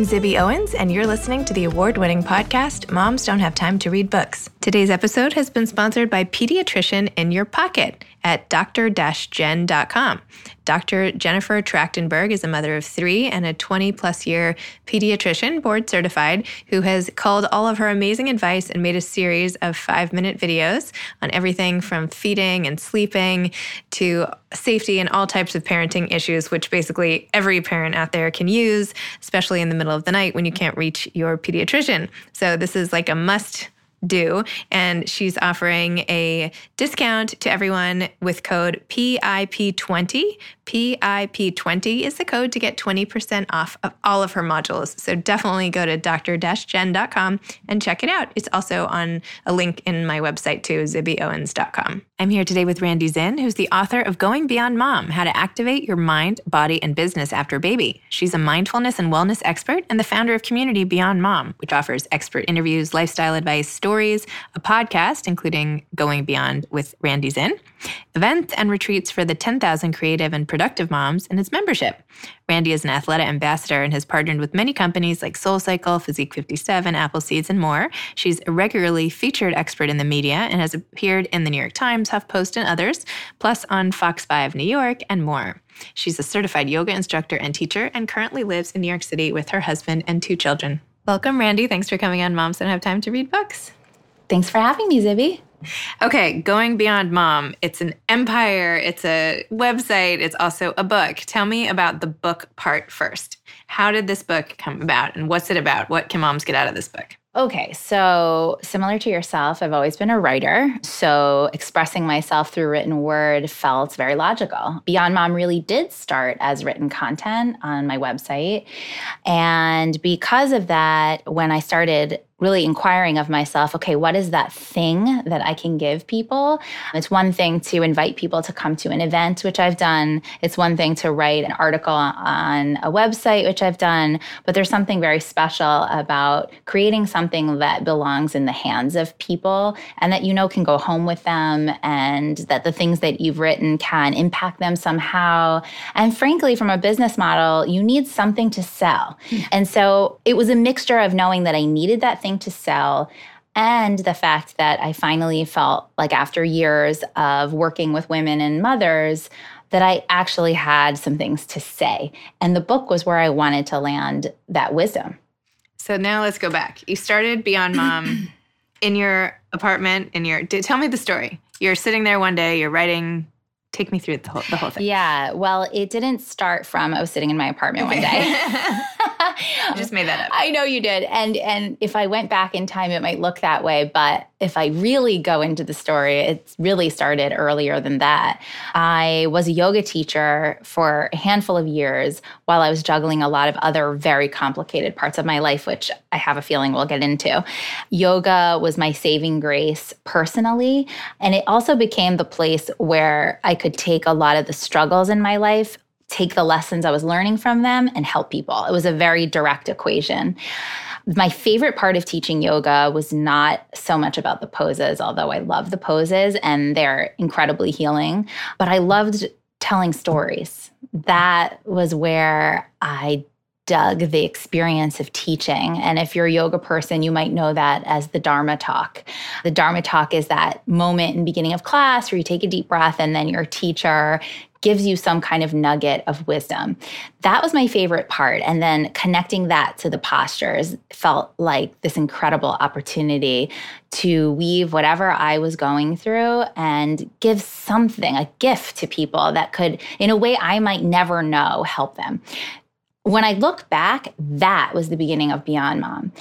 I'm Zibby Owens, and you're listening to the award winning podcast, Moms Don't Have Time to Read Books. Today's episode has been sponsored by Pediatrician in Your Pocket at dr-jen.com. Dr. Jennifer Trachtenberg is a mother of three and a 20 plus year pediatrician, board certified, who has called all of her amazing advice and made a series of five minute videos on everything from feeding and sleeping to safety and all types of parenting issues, which basically every parent out there can use, especially in the middle of the night when you can't reach your pediatrician. So, this is like a must do. And she's offering a discount to everyone with code PIP20. PIP20 is the code to get 20% off of all of her modules. So definitely go to dr-jen.com and check it out. It's also on a link in my website too, zibbyowens.com. I'm here today with Randi Zinn, who's the author of Going Beyond Mom How to Activate Your Mind, Body, and Business After Baby. She's a mindfulness and wellness expert and the founder of Community Beyond Mom, which offers expert interviews, lifestyle advice, stories, a podcast, including Going Beyond with Randi Zinn, events and retreats for the 10,000 creative and productive moms, and its membership. Randi is an Athleta ambassador and has partnered with many companies like SoulCycle, Physique 57, Apple Seeds, and more. She's a regularly featured expert in the media and has appeared in the New York Times, HuffPost, and others, plus on Fox 5 New York and more. She's a certified yoga instructor and teacher and currently lives in New York City with her husband and two children. Welcome, Randi. Thanks for coming on Moms Don't Have Time to Read Books. Thanks for having me, Zibby. Okay, going beyond mom. It's an empire, it's a website, it's also a book. Tell me about the book part first. How did this book come about and what's it about? What can moms get out of this book? Okay, so similar to yourself, I've always been a writer. So expressing myself through written word felt very logical. Beyond Mom really did start as written content on my website. And because of that, when I started really inquiring of myself, okay, what is that thing that I can give people? It's one thing to invite people to come to an event, which I've done. It's one thing to write an article on a website, which I've done. But there's something very special about creating something that belongs in the hands of people and that you know can go home with them and that the things that you've written can impact them somehow. And frankly, from a business model, you need something to sell. Mm. And so it was a mixture of knowing that I needed that thing something to sell and the fact that I finally felt like after years of working with women and mothers that I actually had some things to say. And the book was where I wanted to land that wisdom. So now let's go back. You started Beyond Mom in your apartment in your tell me the story. You're sitting there one day, you're writing take me through the whole, the whole thing. Yeah. Well, it didn't start from I was sitting in my apartment okay. one day. I just made that up. I know you did. And and if I went back in time it might look that way, but if I really go into the story, it really started earlier than that. I was a yoga teacher for a handful of years while I was juggling a lot of other very complicated parts of my life, which I have a feeling we'll get into. Yoga was my saving grace personally. And it also became the place where I could take a lot of the struggles in my life take the lessons I was learning from them and help people. It was a very direct equation. My favorite part of teaching yoga was not so much about the poses, although I love the poses and they're incredibly healing, but I loved telling stories. That was where I dug the experience of teaching. And if you're a yoga person, you might know that as the Dharma talk. The Dharma talk is that moment in beginning of class where you take a deep breath and then your teacher gives you some kind of nugget of wisdom. That was my favorite part. And then connecting that to the postures felt like this incredible opportunity to weave whatever I was going through and give something, a gift to people that could, in a way I might never know, help them. When I look back, that was the beginning of Beyond Mom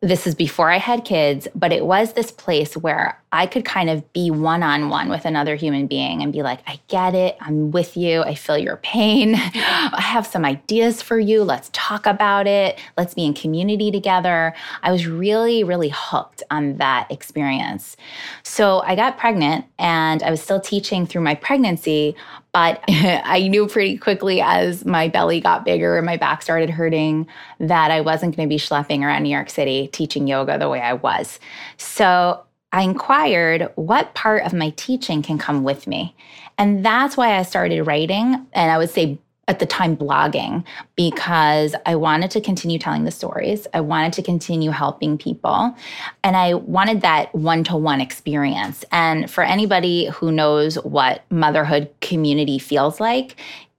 this is before I had kids, but it was this place where I could kind of be one on one with another human being and be like, I get it. I'm with you. I feel your pain. I have some ideas for you. Let's talk about it. Let's be in community together. I was really, really hooked on that experience. So I got pregnant and I was still teaching through my pregnancy, but I knew pretty quickly as my belly got bigger and my back started hurting that I wasn't going to be schlepping around New York City teaching yoga the way I was. So I inquired what part of my teaching can come with me. And that's why I started writing. And I would say at the time blogging because I wanted to continue telling the stories. I wanted to continue helping people. And I wanted that one to one experience. And for anybody who knows what motherhood community feels like,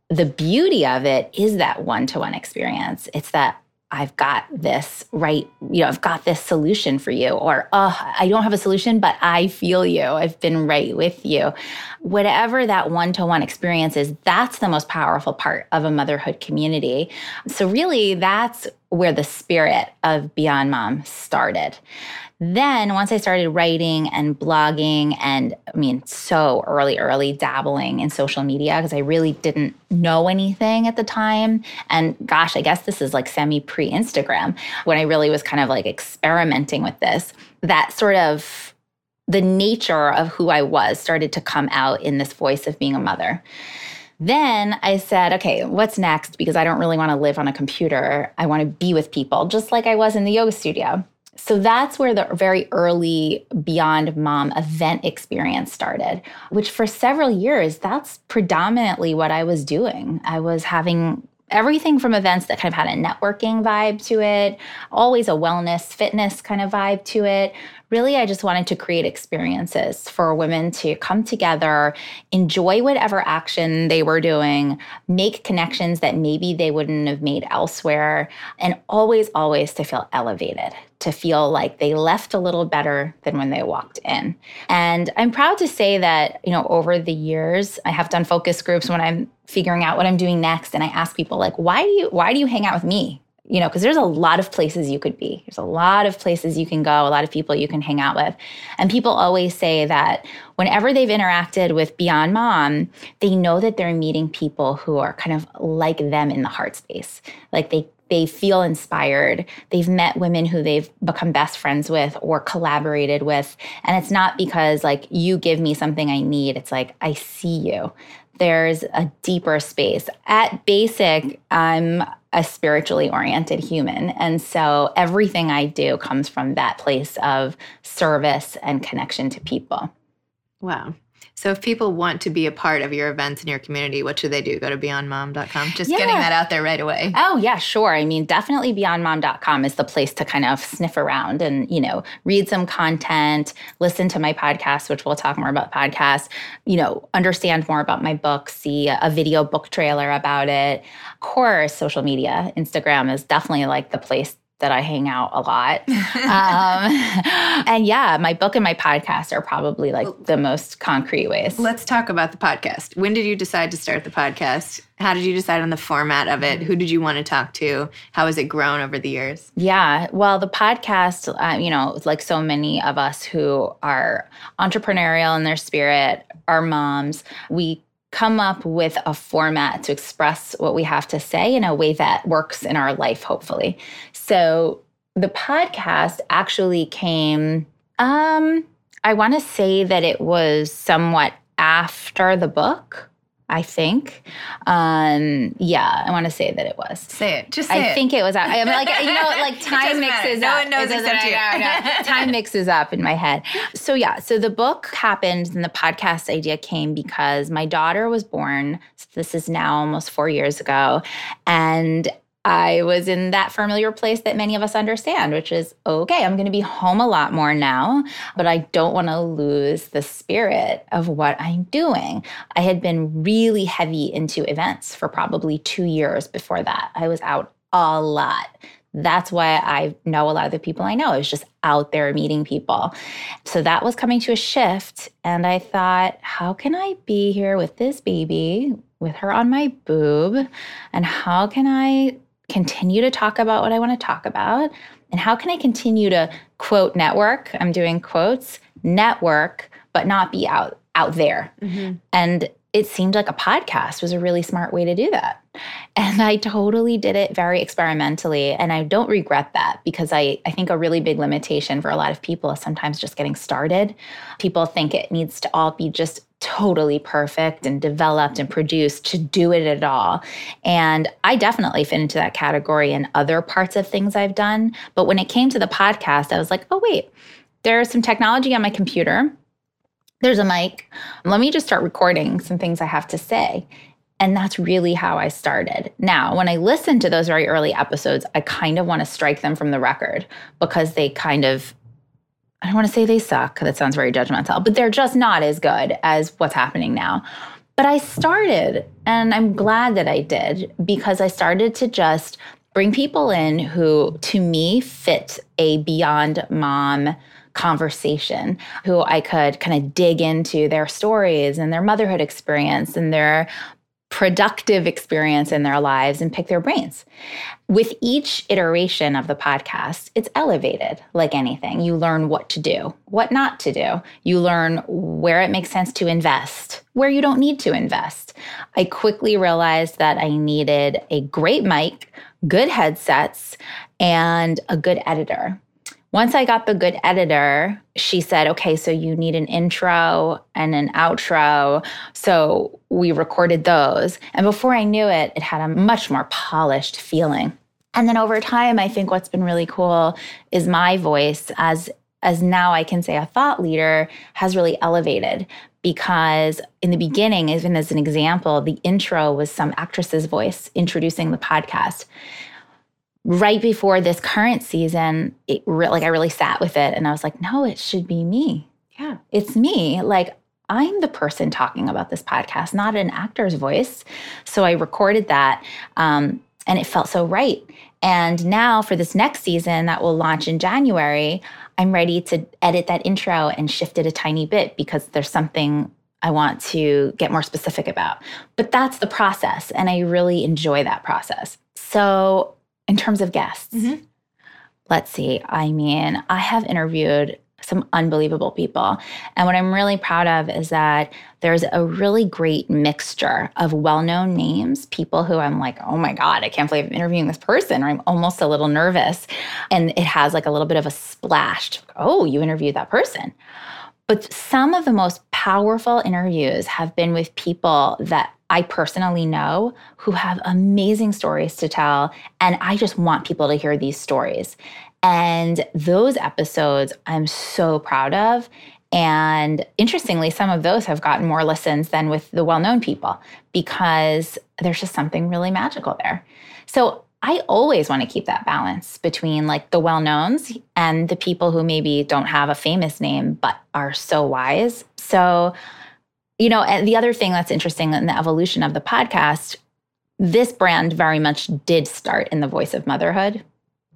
the beauty of it is that one to one experience. It's that I've got this right, you know, I've got this solution for you, or oh, I don't have a solution, but I feel you. I've been right with you. Whatever that one to one experience is, that's the most powerful part of a motherhood community. So, really, that's where the spirit of Beyond Mom started. Then, once I started writing and blogging, and I mean, so early, early dabbling in social media because I really didn't know anything at the time. And gosh, I guess this is like semi pre Instagram when I really was kind of like experimenting with this. That sort of the nature of who I was started to come out in this voice of being a mother. Then I said, okay, what's next? Because I don't really want to live on a computer. I want to be with people, just like I was in the yoga studio. So that's where the very early Beyond Mom event experience started, which for several years, that's predominantly what I was doing. I was having everything from events that kind of had a networking vibe to it, always a wellness, fitness kind of vibe to it, really, I just wanted to create experiences for women to come together, enjoy whatever action they were doing, make connections that maybe they wouldn't have made elsewhere, and always, always to feel elevated, to feel like they left a little better than when they walked in. And I'm proud to say that, you know, over the years, I have done focus groups when I'm figuring out what I'm doing next and I ask people like, "Why do you why do you hang out with me?" You know, because there's a lot of places you could be. There's a lot of places you can go, a lot of people you can hang out with. And people always say that whenever they've interacted with Beyond Mom, they know that they're meeting people who are kind of like them in the heart space. Like they they feel inspired. They've met women who they've become best friends with or collaborated with. And it's not because like you give me something I need. It's like I see you there's a deeper space. At basic, I'm a spiritually oriented human. And so everything I do comes from that place of service and connection to people. Wow. So if people want to be a part of your events in your community, what should they do? Go to beyondmom.com. Just yeah. getting that out there right away. Oh, yeah, sure. I mean, definitely beyondmom.com is the place to kind of sniff around and, you know, read some content, listen to my podcast, which we'll talk more about podcasts, you know, understand more about my book, see a video book trailer about it. Of course, social media, Instagram is definitely like the place that I hang out a lot. um, and yeah, my book and my podcast are probably like the most concrete ways. Let's talk about the podcast. When did you decide to start the podcast? How did you decide on the format of it? Who did you want to talk to? How has it grown over the years? Yeah, well, the podcast, uh, you know, like so many of us who are entrepreneurial in their spirit, are moms, we come up with a format to express what we have to say in a way that works in our life, hopefully. So the podcast actually came, um, I want to say that it was somewhat after the book. I think. Um, yeah, I want to say that it was. Say it. Just say I it. think it was. I mean, like you know, like time mixes no up. No one knows except you. No, time mixes up in my head. So yeah, so the book happened, and the podcast idea came because my daughter was born. So this is now almost four years ago, and I was in that familiar place that many of us understand, which is okay, I'm going to be home a lot more now, but I don't want to lose the spirit of what I'm doing. I had been really heavy into events for probably two years before that. I was out a lot. That's why I know a lot of the people I know. I was just out there meeting people. So that was coming to a shift. And I thought, how can I be here with this baby, with her on my boob? And how can I continue to talk about what I want to talk about? And how can I continue to quote network? I'm doing quotes, network, but not be out out there. Mm-hmm. And it seemed like a podcast was a really smart way to do that. And I totally did it very experimentally. And I don't regret that because I, I think a really big limitation for a lot of people is sometimes just getting started. People think it needs to all be just totally perfect and developed and produced to do it at all. And I definitely fit into that category in other parts of things I've done. But when it came to the podcast, I was like, oh, wait, there's some technology on my computer. There's a mic. Let me just start recording some things I have to say. And that's really how I started. Now, when I listen to those very early episodes, I kind of want to strike them from the record because they kind of, I don't want to say they suck. That sounds very judgmental, but they're just not as good as what's happening now. But I started, and I'm glad that I did because I started to just bring people in who, to me, fit a beyond mom conversation, who I could kind of dig into their stories and their motherhood experience and their productive experience in their lives and pick their brains. With each iteration of the podcast, it's elevated like anything. You learn what to do, what not to do. You learn where it makes sense to invest, where you don't need to invest. I quickly realized that I needed a great mic, good headsets, and a good editor. Once I got the good editor, she said, okay, so you need an intro and an outro. So we recorded those. And before I knew it, it had a much more polished feeling. And then over time, I think what's been really cool is my voice as as now I can say a thought leader has really elevated because in the beginning, even as an example, the intro was some actress's voice introducing the podcast right before this current season, it re- like I really sat with it and I was like, no, it should be me. Yeah. It's me. Like I'm the person talking about this podcast, not an actor's voice. So I recorded that um, and it felt so right. And now for this next season that will launch in January, I'm ready to edit that intro and shift it a tiny bit because there's something I want to get more specific about. But that's the process. And I really enjoy that process. So in terms of guests. Mm-hmm. Let's see. I mean, I have interviewed some unbelievable people. And what I'm really proud of is that there's a really great mixture of well known names, people who I'm like, oh my God, I can't believe I'm interviewing this person, or I'm almost a little nervous. And it has like a little bit of a splash. Oh, you interviewed that person. But some of the most powerful interviews have been with people that I personally know who have amazing stories to tell. And I just want people to hear these stories. And those episodes I'm so proud of. And interestingly, some of those have gotten more listens than with the well known people because there's just something really magical there. So I always want to keep that balance between like the well knowns and the people who maybe don't have a famous name but are so wise. So you know, and the other thing that's interesting in the evolution of the podcast, this brand very much did start in the voice of motherhood,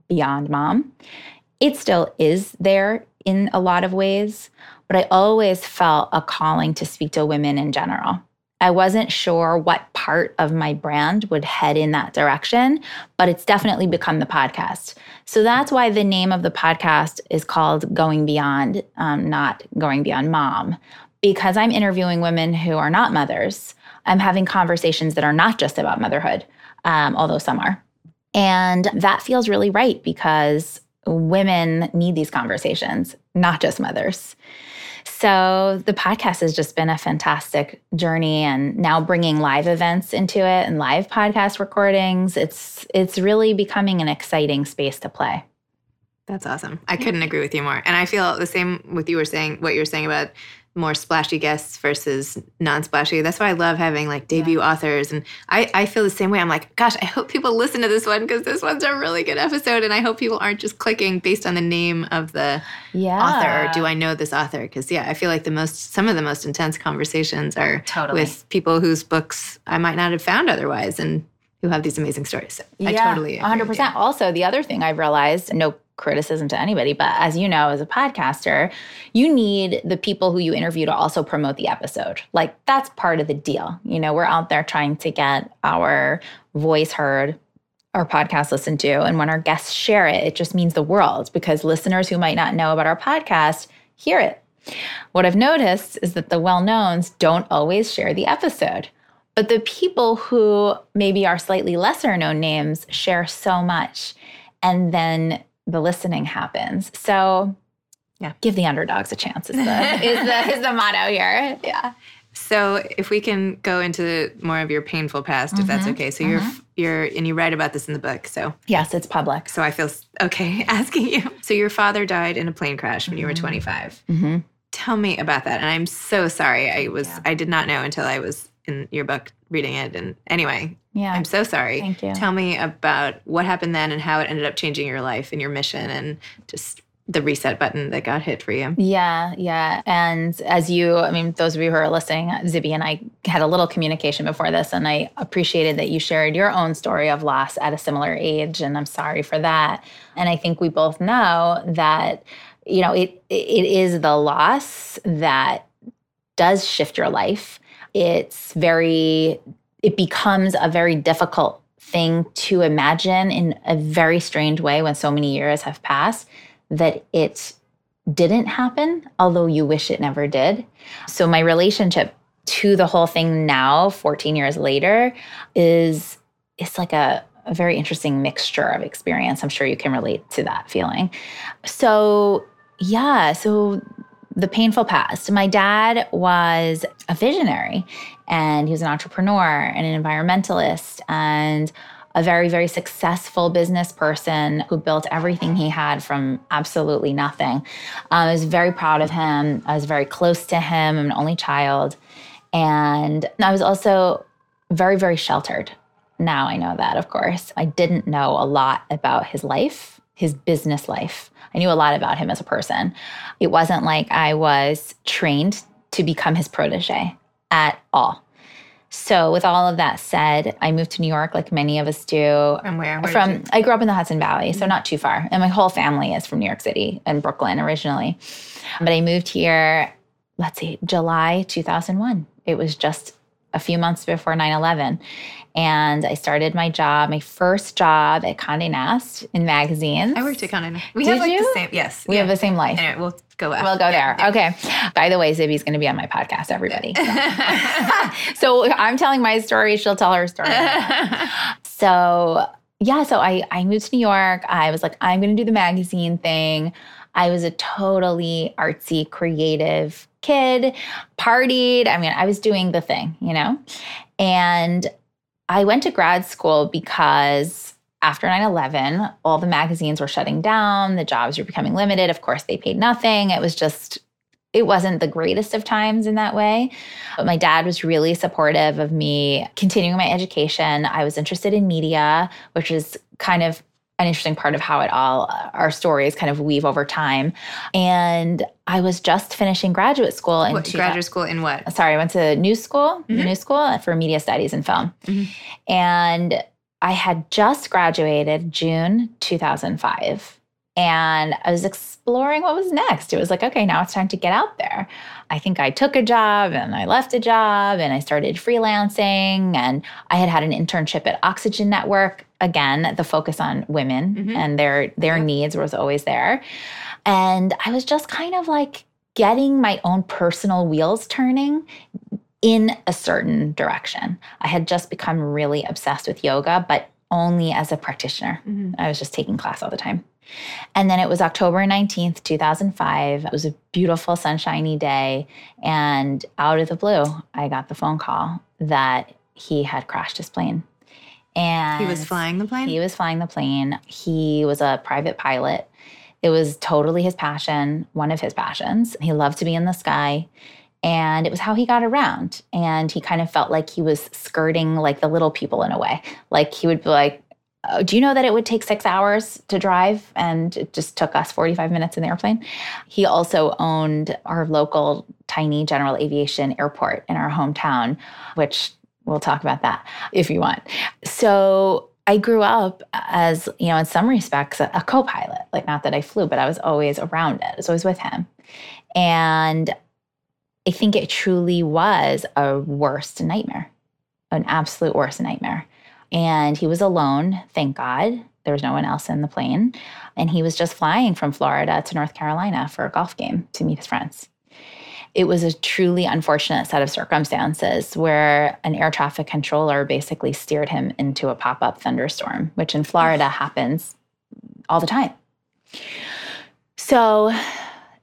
Beyond Mom. It still is there in a lot of ways, but I always felt a calling to speak to women in general. I wasn't sure what part of my brand would head in that direction, but it's definitely become the podcast. So that's why the name of the podcast is called Going Beyond, um, not Going Beyond Mom because I'm interviewing women who are not mothers, I'm having conversations that are not just about motherhood, um, although some are. And that feels really right because women need these conversations, not just mothers. So the podcast has just been a fantastic journey and now bringing live events into it and live podcast recordings, it's it's really becoming an exciting space to play. That's awesome. I couldn't agree with you more. And I feel the same with you were saying what you were saying about more splashy guests versus non-splashy. That's why I love having like debut yeah. authors. And I, I feel the same way. I'm like, gosh, I hope people listen to this one because this one's a really good episode. And I hope people aren't just clicking based on the name of the yeah. author. Or do I know this author? Because yeah, I feel like the most some of the most intense conversations are totally. with people whose books I might not have found otherwise and who have these amazing stories. So yeah, I totally 100%. Also, the other thing I've realized, no criticism to anybody, but as you know, as a podcaster, you need the people who you interview to also promote the episode. Like that's part of the deal. You know, we're out there trying to get our voice heard, our podcast listened to. And when our guests share it, it just means the world because listeners who might not know about our podcast hear it. What I've noticed is that the well knowns don't always share the episode. But the people who maybe are slightly lesser known names share so much. And then the listening happens. So yeah, give the underdogs a chance is the is the is the motto here. Yeah. So if we can go into more of your painful past, mm-hmm. if that's mm-hmm. okay. So mm-hmm. you're you're and you write about this in the book. So yes, it's public. So I feel okay asking you. So your father died in a plane crash when mm-hmm. you were mm-hmm. 25. Mm-hmm. Tell me about that. And I'm so sorry. I was yeah. I did not know until I was in your book reading it. And anyway, Yeah. I'm so sorry. Thank you. Tell me about what happened then and how it ended up changing your life and your mission and just the reset button that got hit for you. Yeah, yeah. And as you, I mean, those of you who are listening, Zibby and I had a little communication before this, and I appreciated that you shared your own story of loss at a similar age. And I'm sorry for that. And I think we both know that, you know, it it is the loss that does shift your life. It's very, it becomes a very difficult thing to imagine in a very strange way when so many years have passed that it didn't happen, although you wish it never did. So my relationship to the whole thing now, 14 years later, is it's like a, a very interesting mixture of experience. I'm sure you can relate to that feeling. So yeah, so the painful past. My dad was a visionary and he was an entrepreneur and an environmentalist and a very, very successful business person who built everything he had from absolutely nothing. Um, I was very proud of him. I was very close to him. I'm an only child. And I was also very, very sheltered. Now I know that, of course. I didn't know a lot about his life, his business life. I knew a lot about him as a person. It wasn't like I was trained to become his protege at all. So, with all of that said, I moved to New York like many of us do. From where? Where From I grew up in the Hudson Valley, so not too far. And my whole family is from New York City and Brooklyn originally. But I moved here, let's see, July 2001. It was just a few months before 9 11. And I started my job, my first job at Condé Nast in magazines. I worked at Condé Nast. We Did have like you? the same. Yes. We yeah. have the same life. Anyway, we'll go. We'll after. go there. Yeah, Okay. By the way, Zibby's going to be on my podcast, everybody. yeah. so I'm telling my story. She'll tell her story. so yeah, so I, I moved to New York. I was like, I'm going to do the magazine thing. I was a totally artsy, creative kid, partied. I mean, I was doing the thing, you know? And I went to grad school because after 9 11, all the magazines were shutting down, the jobs were becoming limited. Of course, they paid nothing. It was just, it wasn't the greatest of times in that way. But my dad was really supportive of me continuing my education. I was interested in media, which is kind of an interesting part of how it all, our stories kind of weave over time. And I was just finishing graduate school in What, 2000 graduate school in what? sorry, I went to New School, Mhm. New School for Media Studies and Film. Mhm. And I had just graduated June 2005. And I was exploring what was next. It was like, okay, now it's time to get out there. I think I took a job and I left a job and I started freelancing. And I had had an internship at Oxygen Network. Again, the focus on women Mhm. and their their Yeah. needs was always there. And I was just kind of like getting my own personal wheels turning in a certain direction. I had just become really obsessed with yoga, but only as a practitioner. Mhm. I was just taking class all the time. And then it was October 19th, 2005. It was a beautiful, sunshiny day. And out of the blue, I got the phone call that he had crashed his plane. And He was flying the plane. he was flying the plane. He was a private pilot. It was totally his passion, one of his passions. He loved to be in the sky. And it was how he got around. And he kind of felt like he was skirting like the little people in a way. Like he would be like, Uh, do you know that it would take six hours to drive? And it just took us 45 minutes in the airplane. He also owned our local tiny general aviation airport in our hometown, which we'll talk about that if you want. So I grew up as, you know, in some respects, a, a co pilot. Like, not that I flew, but I was always around it. I was always with him. And I think it truly was a worst nightmare, an absolute worst nightmare. And he was alone, thank God. There was no one else in the plane. And he was just flying from Florida to North Carolina for a golf game to meet his friends. It was a truly unfortunate set of circumstances where an air traffic controller basically steered him into a pop up thunderstorm, which in Florida happens all the time. So,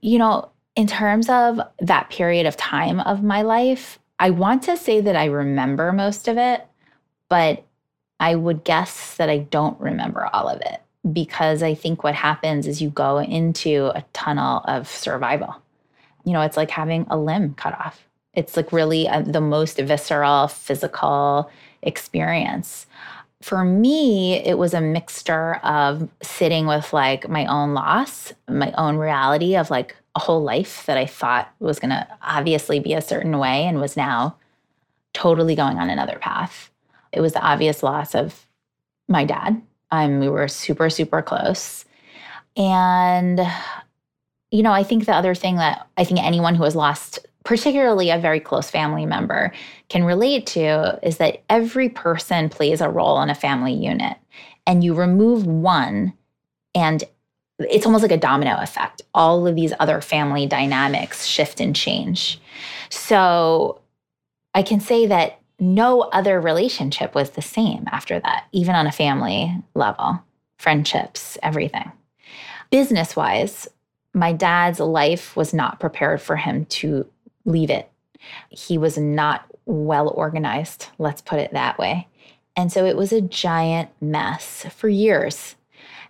you know, in terms of that period of time of my life, I want to say that I remember most of it, but I would guess that I don't remember all of it because I think what happens is you go into a tunnel of survival. You know, it's like having a limb cut off. It's like really a, the most visceral, physical experience. For me, it was a mixture of sitting with like my own loss, my own reality of like a whole life that I thought was going to obviously be a certain way and was now totally going on another path. It was the obvious loss of my dad. Um, we were super, super close. And, you know, I think the other thing that I think anyone who has lost, particularly a very close family member, can relate to is that every person plays a role in a family unit. And you remove one, and it's almost like a domino effect. All of these other family dynamics shift and change. So I can say that no other relationship was the same after that, even on a family level, friendships, everything. Business wise, my dad's life was not prepared for him to leave it. He was not well organized, let's put it that way. And so it was a giant mess for years.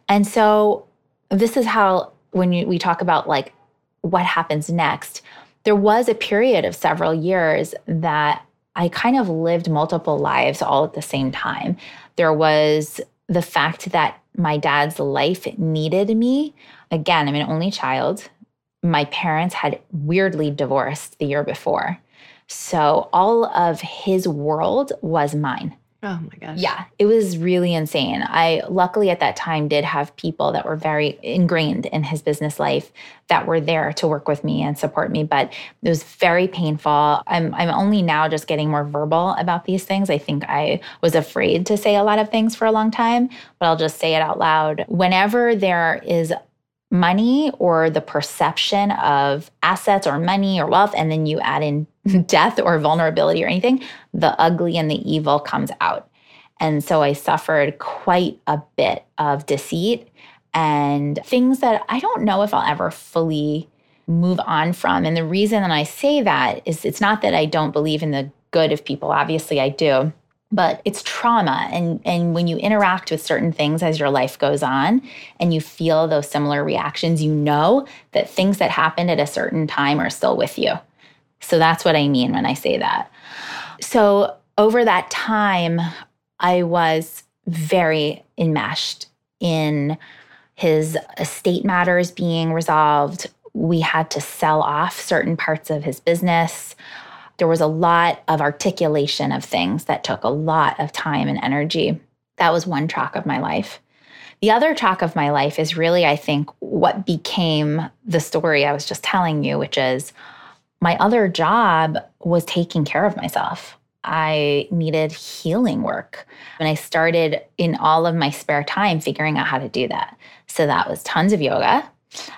And so this is how, when you, we talk about like what happens next, there was a period of several years that I kind of lived multiple lives all at the same time. There was the fact that my dad's life needed me. Again, I'm an only child. My parents had weirdly divorced the year before. So all of his world was mine. Oh my gosh. Yeah, it was really insane. I luckily at that time did have people that were very ingrained in his business life that were there to work with me and support me, but it was very painful. I'm I'm only now just getting more verbal about these things. I think I was afraid to say a lot of things for a long time, but I'll just say it out loud. Whenever there is money or the perception of assets or money or wealth and then you add in death or vulnerability or anything, the ugly and the evil comes out. And so I suffered quite a bit of deceit and things that I don't know if I'll ever fully move on from. And the reason that I say that is it's not that I don't believe in the good of people, obviously I do. But it's trauma. And, and when you interact with certain things as your life goes on and you feel those similar reactions, you know that things that happened at a certain time are still with you. So that's what I mean when I say that. So over that time, I was very enmeshed in his estate matters being resolved. We had to sell off certain parts of his business. There was a lot of articulation of things that took a lot of time and energy. That was one track of my life. The other track of my life is really, I think, what became the story I was just telling you, which is my other job was taking care of myself. I needed healing work. And I started in all of my spare time figuring out how to do that. So that was tons of yoga.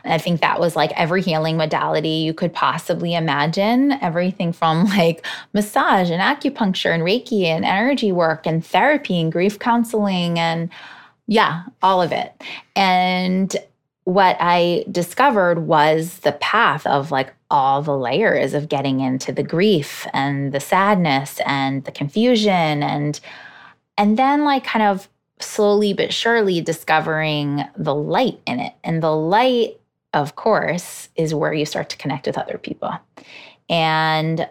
I think that was like every healing modality you could possibly imagine everything from like massage and acupuncture and Reiki and energy work and therapy and grief counseling and yeah, all of it. And what I discovered was the path of like all the layers of getting into the grief and the sadness and the confusion and and then like kind of slowly but surely discovering the light in it. And the light, of course, is where you start to connect with other people. And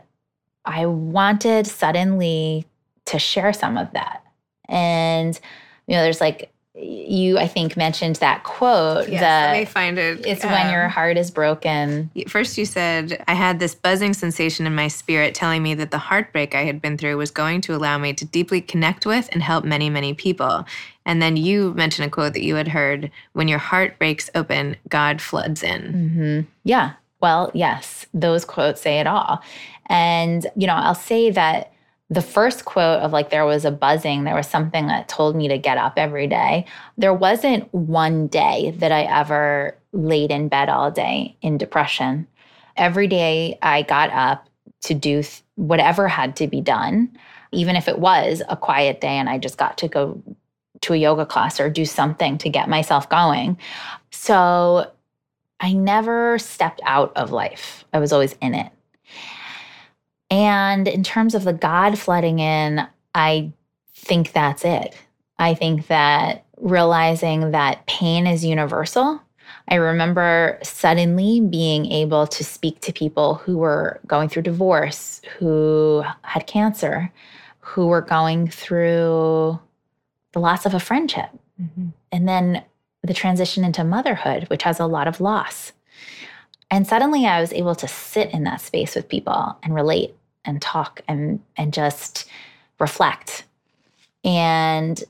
I wanted suddenly to share some of that. And, you know, there's like you i think mentioned that quote yes, let me find it. it's um, when your um, heart is broken. first you said i had this buzzing sensation in my spirit telling me that the heartbreak i had been through was going to allow me to deeply connect with and help many many people. And then you mentioned a quote that you had heard when your heart breaks open god floods in. Mm-hmm. yeah. Well yes those quotes say it all. And you know i'll say that the first quote of like there was a buzzing, there was something that told me to get up every day. There wasn't one day that I ever laid in bed all day in depression. Every day I got up to do th- whatever had to be done, even if it was a quiet day and I just got to go to a yoga class or do something to get myself going. So I never stepped out of life, I was always in it. And in terms of the God flooding in, I think that's it. I think that realizing that pain is universal. I remember suddenly being able to speak to people who were going through divorce, who had cancer, who were going through the loss of a friendship. Mm-hmm. And then the transition into motherhood, which has a lot of loss. And suddenly I was able to sit in that space with people and relate and talk and and just reflect. And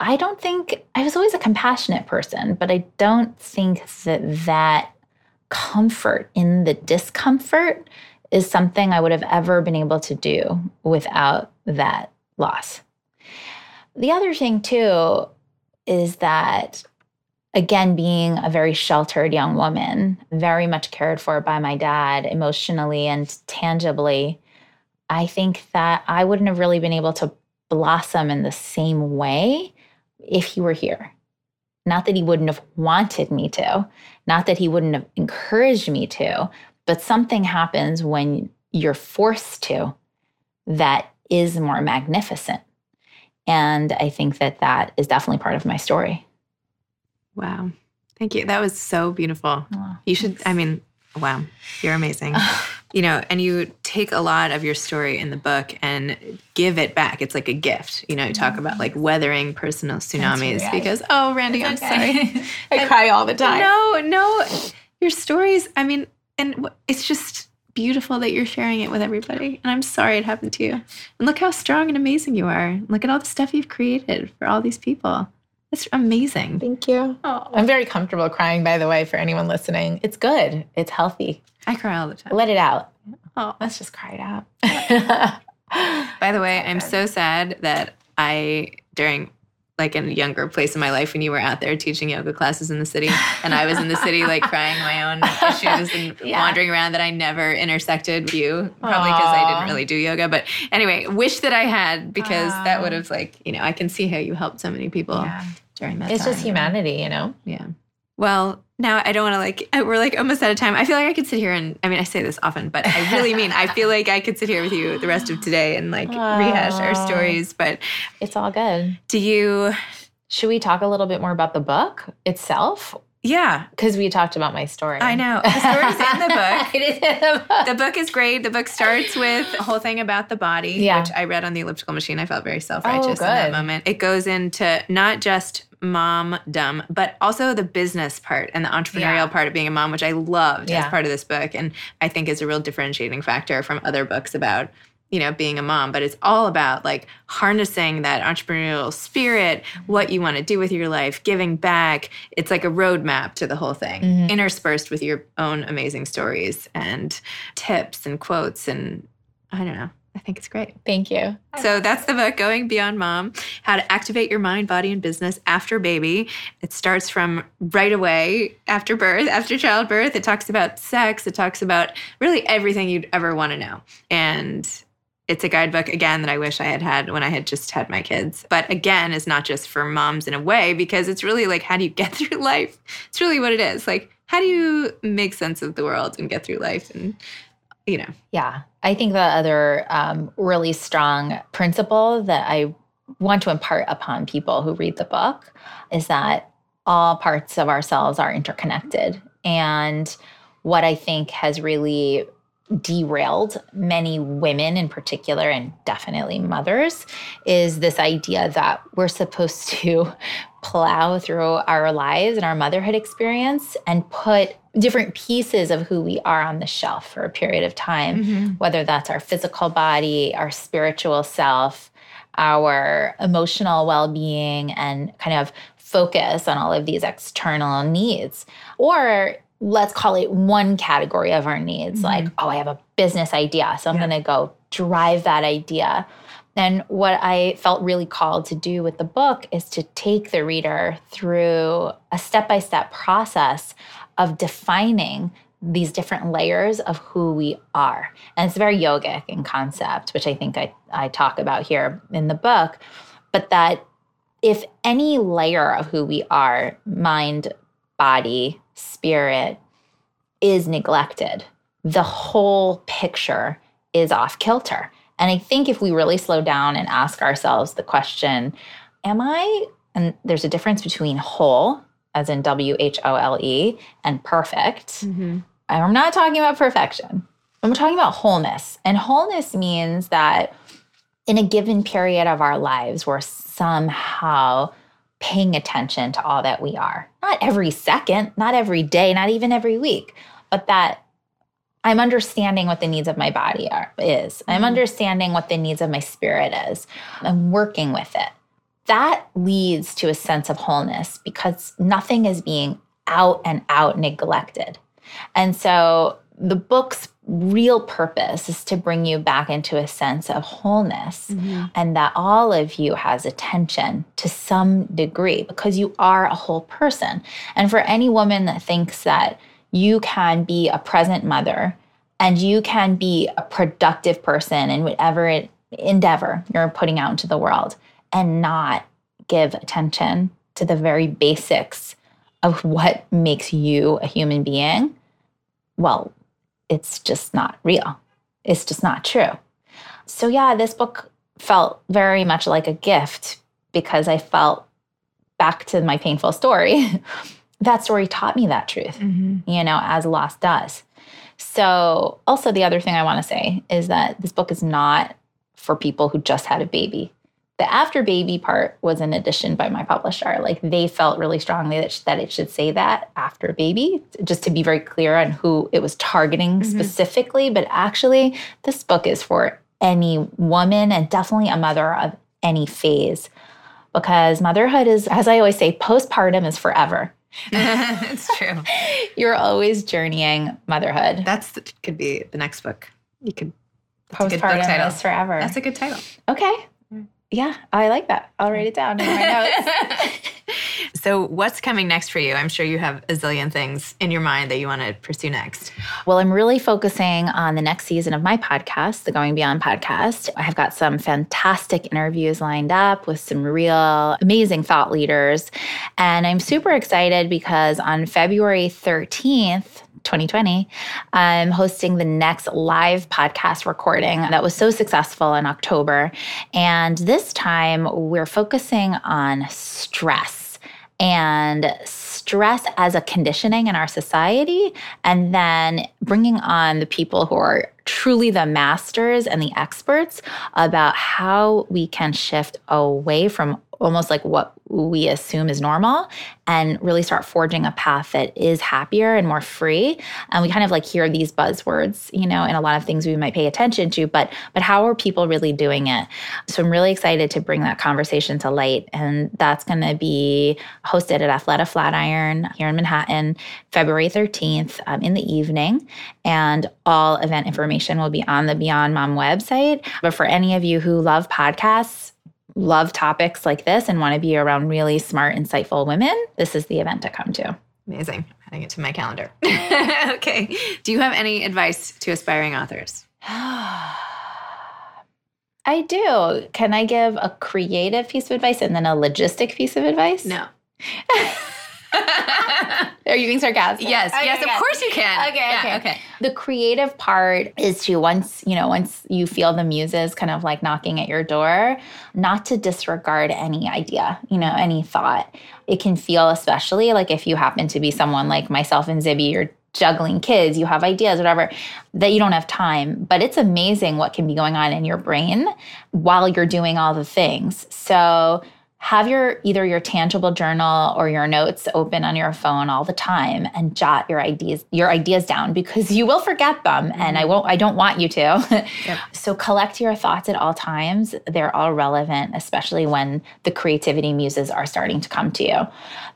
I don't think I was always a compassionate person, but I don't think that that comfort in the discomfort is something I would have ever been able to do without that loss. The other thing, too, is that, again, being a very sheltered young woman, very much cared for by my dad emotionally and tangibly, I think that I wouldn't have really been able to blossom in the same way if he were here. Not that he wouldn't have wanted me to, not that he wouldn't have encouraged me to, but something happens when you're forced to that is more magnificent. And I think that that is definitely part of my story. Wow. Thank you. That was so beautiful. Oh, you should, thanks. I mean, wow, you're amazing. you know, and you take a lot of your story in the book and give it back. It's like a gift. You know, you talk about like mm-hmm. weathering personal tsunamis because, oh, Randi, I'm sorry. I cry all the time. No, no. Your stories, I mean, and it's just beautiful that you're sharing it with everybody. And I'm sorry it happened to you. And look how strong and amazing you are. Look at all the stuff you've created for all these people. It's amazing. Thank you. Oh. I'm very comfortable crying, by the way, for anyone listening. It's good, it's healthy. I cry all the time. Let it out. Oh, let's just cry it out. by the way, I'm so sad that I, during like in a younger place in my life when you were out there teaching yoga classes in the city and I was in the city like crying my own issues and yeah. wandering around that I never intersected with you probably because I didn't really do yoga but anyway wish that I had because that would have like you know I can see how you helped so many people yeah. during that it's time. just humanity you know yeah well now I don't want to like we're like almost out of time. I feel like I could sit here and I mean I say this often, but I really mean I feel like I could sit here with you the rest of today and like oh, rehash our stories, but it's all good. Do you should we talk a little bit more about the book itself? Yeah. Because we talked about my story. I know. The story's in the book. it is in the book. The book is great. The book starts with a whole thing about the body, yeah. which I read on the elliptical machine. I felt very self righteous oh, in that oh, moment. It goes into not just mom dumb, but also the business part and the entrepreneurial yeah. part of being a mom, which I loved yeah. as part of this book. And I think is a real differentiating factor from other books about, you know, being a mom. But it's all about like harnessing that entrepreneurial spirit, what you want to do with your life, giving back. It's like a roadmap to the whole thing, mm-hmm. interspersed with your own amazing stories and tips and quotes and I don't know. I think it's great. Thank you. So that's the book, Going Beyond Mom How to Activate Your Mind, Body, and Business After Baby. It starts from right away after birth, after childbirth. It talks about sex, it talks about really everything you'd ever want to know. And it's a guidebook, again, that I wish I had had when I had just had my kids. But again, it's not just for moms in a way, because it's really like, how do you get through life? It's really what it is. Like, how do you make sense of the world and get through life? And you know. Yeah. I think the other um, really strong principle that I want to impart upon people who read the book is that all parts of ourselves are interconnected. And what I think has really derailed many women in particular, and definitely mothers, is this idea that we're supposed to plow through our lives and our motherhood experience and put different pieces of who we are on the shelf for a period of time, mm-hmm. whether that's our physical body, our spiritual self, our emotional well being, and kind of focus on all of these external needs. Or let's call it one category of our needs, mm-hmm. like, oh, I have a business idea. So I'm yeah. going to go drive that idea. And what I felt really called to do with the book is to take the reader through a step by step process of defining these different layers of who we are. And it's very yogic in concept, which I think I, I talk about here in the book. But that if any layer of who we are, mind, body, spirit, is neglected, the whole picture is off kilter. And I think if we really slow down and ask ourselves the question, am I, and there's a difference between whole as in W H O L E, and perfect. Mm-hmm. I'm not talking about perfection. I'm talking about wholeness. And wholeness means that in a given period of our lives, we're somehow paying attention to all that we are. Not every second, not every day, not even every week, but that I'm understanding what the needs of my body are is. I'm mm-hmm. understanding what the needs of my spirit is. I'm working with it. That leads to a sense of wholeness because nothing is being out and out neglected. And so the book's real purpose is to bring you back into a sense of wholeness mm-hmm. and that all of you has attention to some degree because you are a whole person. And for any woman that thinks that you can be a present mother and you can be a productive person in whatever endeavor you're putting out into the world and not give attention to the very basics of what makes you a human being, well, it's just not real. It's just not true. So, yeah, this book felt very much like a gift because I felt back to my painful story. that story taught me that truth, mm-hmm. you know, as loss does. So, also, the other thing I want to say is that this book is not for people who just had a baby the after baby part was an addition by my publisher. Like they felt really strongly that, that it should say that after baby, just to be very clear on who it was targeting mm-hmm. specifically. But actually, this book is for any woman and definitely a mother of any phase. Because motherhood is, as I always say, postpartum is forever. it's true. You're always journeying motherhood. That's the, could be the next book. You could postpartum is forever. That's a good title. Okay. Yeah, I like that. I'll write it down in my notes. So, what's coming next for you? I'm sure you have a zillion things in your mind that you want to pursue next. Well, I'm really focusing on the next season of my podcast, the Going Beyond podcast. I have got some fantastic interviews lined up with some real amazing thought leaders. And I'm super excited because on February 13th, 2020, I'm hosting the next live podcast recording that was so successful in October. And this time we're focusing on stress and stress as a conditioning in our society, and then bringing on the people who are truly the masters and the experts about how we can shift away from almost like what we assume is normal and really start forging a path that is happier and more free. And we kind of like hear these buzzwords you know in a lot of things we might pay attention to but but how are people really doing it? So i'm really excited to bring that conversation to light and that's going to be hosted at athleta flatiron here in manhattan february 13th um, in the evening. And all event information will be on the beyond mom website. But for any of you who love podcasts love topics like this and want to be around really smart, insightful women, this is the event to come to. Amazing. Adding it to my calendar. okay. Do you have any advice to aspiring authors? I do. Can I give a creative piece of advice and then a logistic piece of advice? No. Are you being sarcastic? Yes, okay, yes, okay. of course you can. Okay, yeah, okay, okay. The creative part is to once, you know, once you feel the muses kind of like knocking at your door, not to disregard any idea, you know, any thought. It can feel especially like if you happen to be someone like myself and Zibby, you're juggling kids, you have ideas, whatever, that you don't have time. But it's amazing what can be going on in your brain while you're doing all the things. So have your either your tangible journal or your notes open on your phone all the time and jot your ideas your ideas down because you will forget them mm-hmm. and I won't I don't want you to. Yep. so collect your thoughts at all times. They're all relevant especially when the creativity muses are starting to come to you.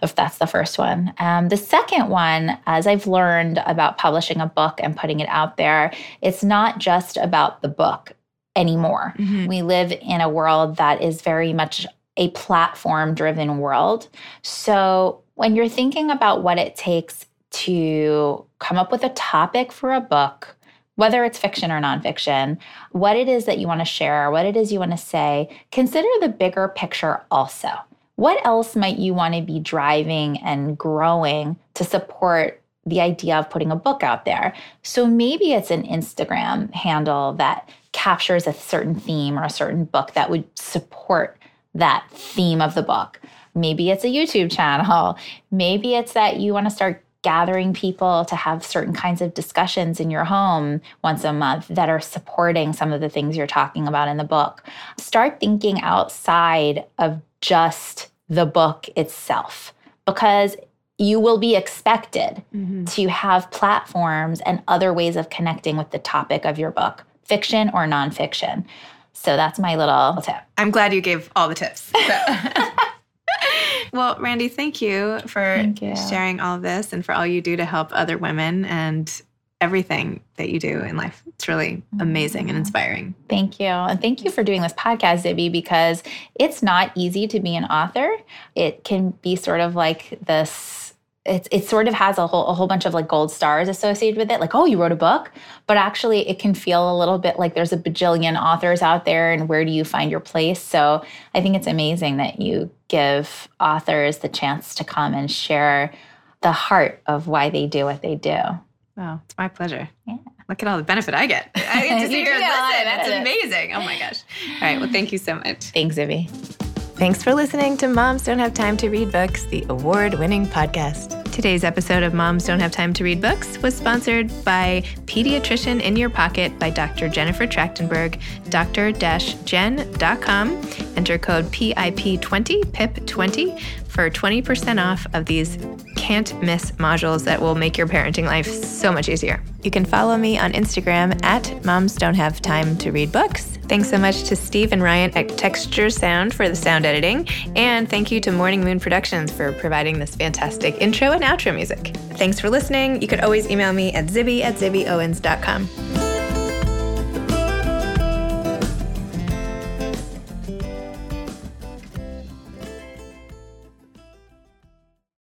If that's the first one. Um, the second one as I've learned about publishing a book and putting it out there, it's not just about the book anymore. Mm-hmm. We live in a world that is very much a platform driven world. So when you're thinking about what it takes to come up with a topic for a book, whether it's fiction or nonfiction, what it is that you want to share, what it is you want to say, consider the bigger picture also. What else might you want to be driving and growing to support the idea of putting a book out there? So maybe it's an Instagram handle that captures a certain theme or a certain book that would support that theme of the book. Maybe it's a YouTube channel. Maybe it's that you want to start gathering people to have certain kinds of discussions in your home once a month that are supporting some of the things you're talking about in the book. Start thinking outside of just the book itself because you will be expected mm-hmm. to have platforms and other ways of connecting with the topic of your book, fiction or nonfiction. So that's my little tip. I'm glad you gave all the tips. So. well, Randi, thank you for thank you. sharing all of this and for all you do to help other women and everything that you do in life. It's really mm-hmm. amazing and inspiring. Thank you. And thank you for doing this podcast, Zibby, because it's not easy to be an author. It can be sort of like this it's it sort of has a whole a whole bunch of like gold stars associated with it like oh you wrote a book. But actually it can feel a little bit like there's a bajillion authors out there and where do you find your place? So i think it's amazing that you give authors the chance to come and share the heart of why they do what they do. Wow it's my pleasure. Yeah. Look at all the benefit i get. I get to see here listen. That's amazing. Oh my gosh. All right. Well thank you so much. Thanks Zibby. Thanks for listening to Moms Don't Have Time to Read Books, the award winning podcast. Today's episode of Moms Don't Have Time to Read Books was sponsored by Pediatrician in Your Pocket by Dr. Jennifer Trachtenberg, dr-jen.com. Enter code PIP20, PIP20 for 20% off of these can't miss modules that will make your parenting life so much easier. You can follow me on Instagram at Moms Don't Have Time to Read Books Thanks so much to Steve and Ryan at Texture Sound for the sound editing. And thank you to Morning Moon Productions for providing this fantastic intro and outro music. Thanks for listening. You could always email me at zibby at zibbyowens.com.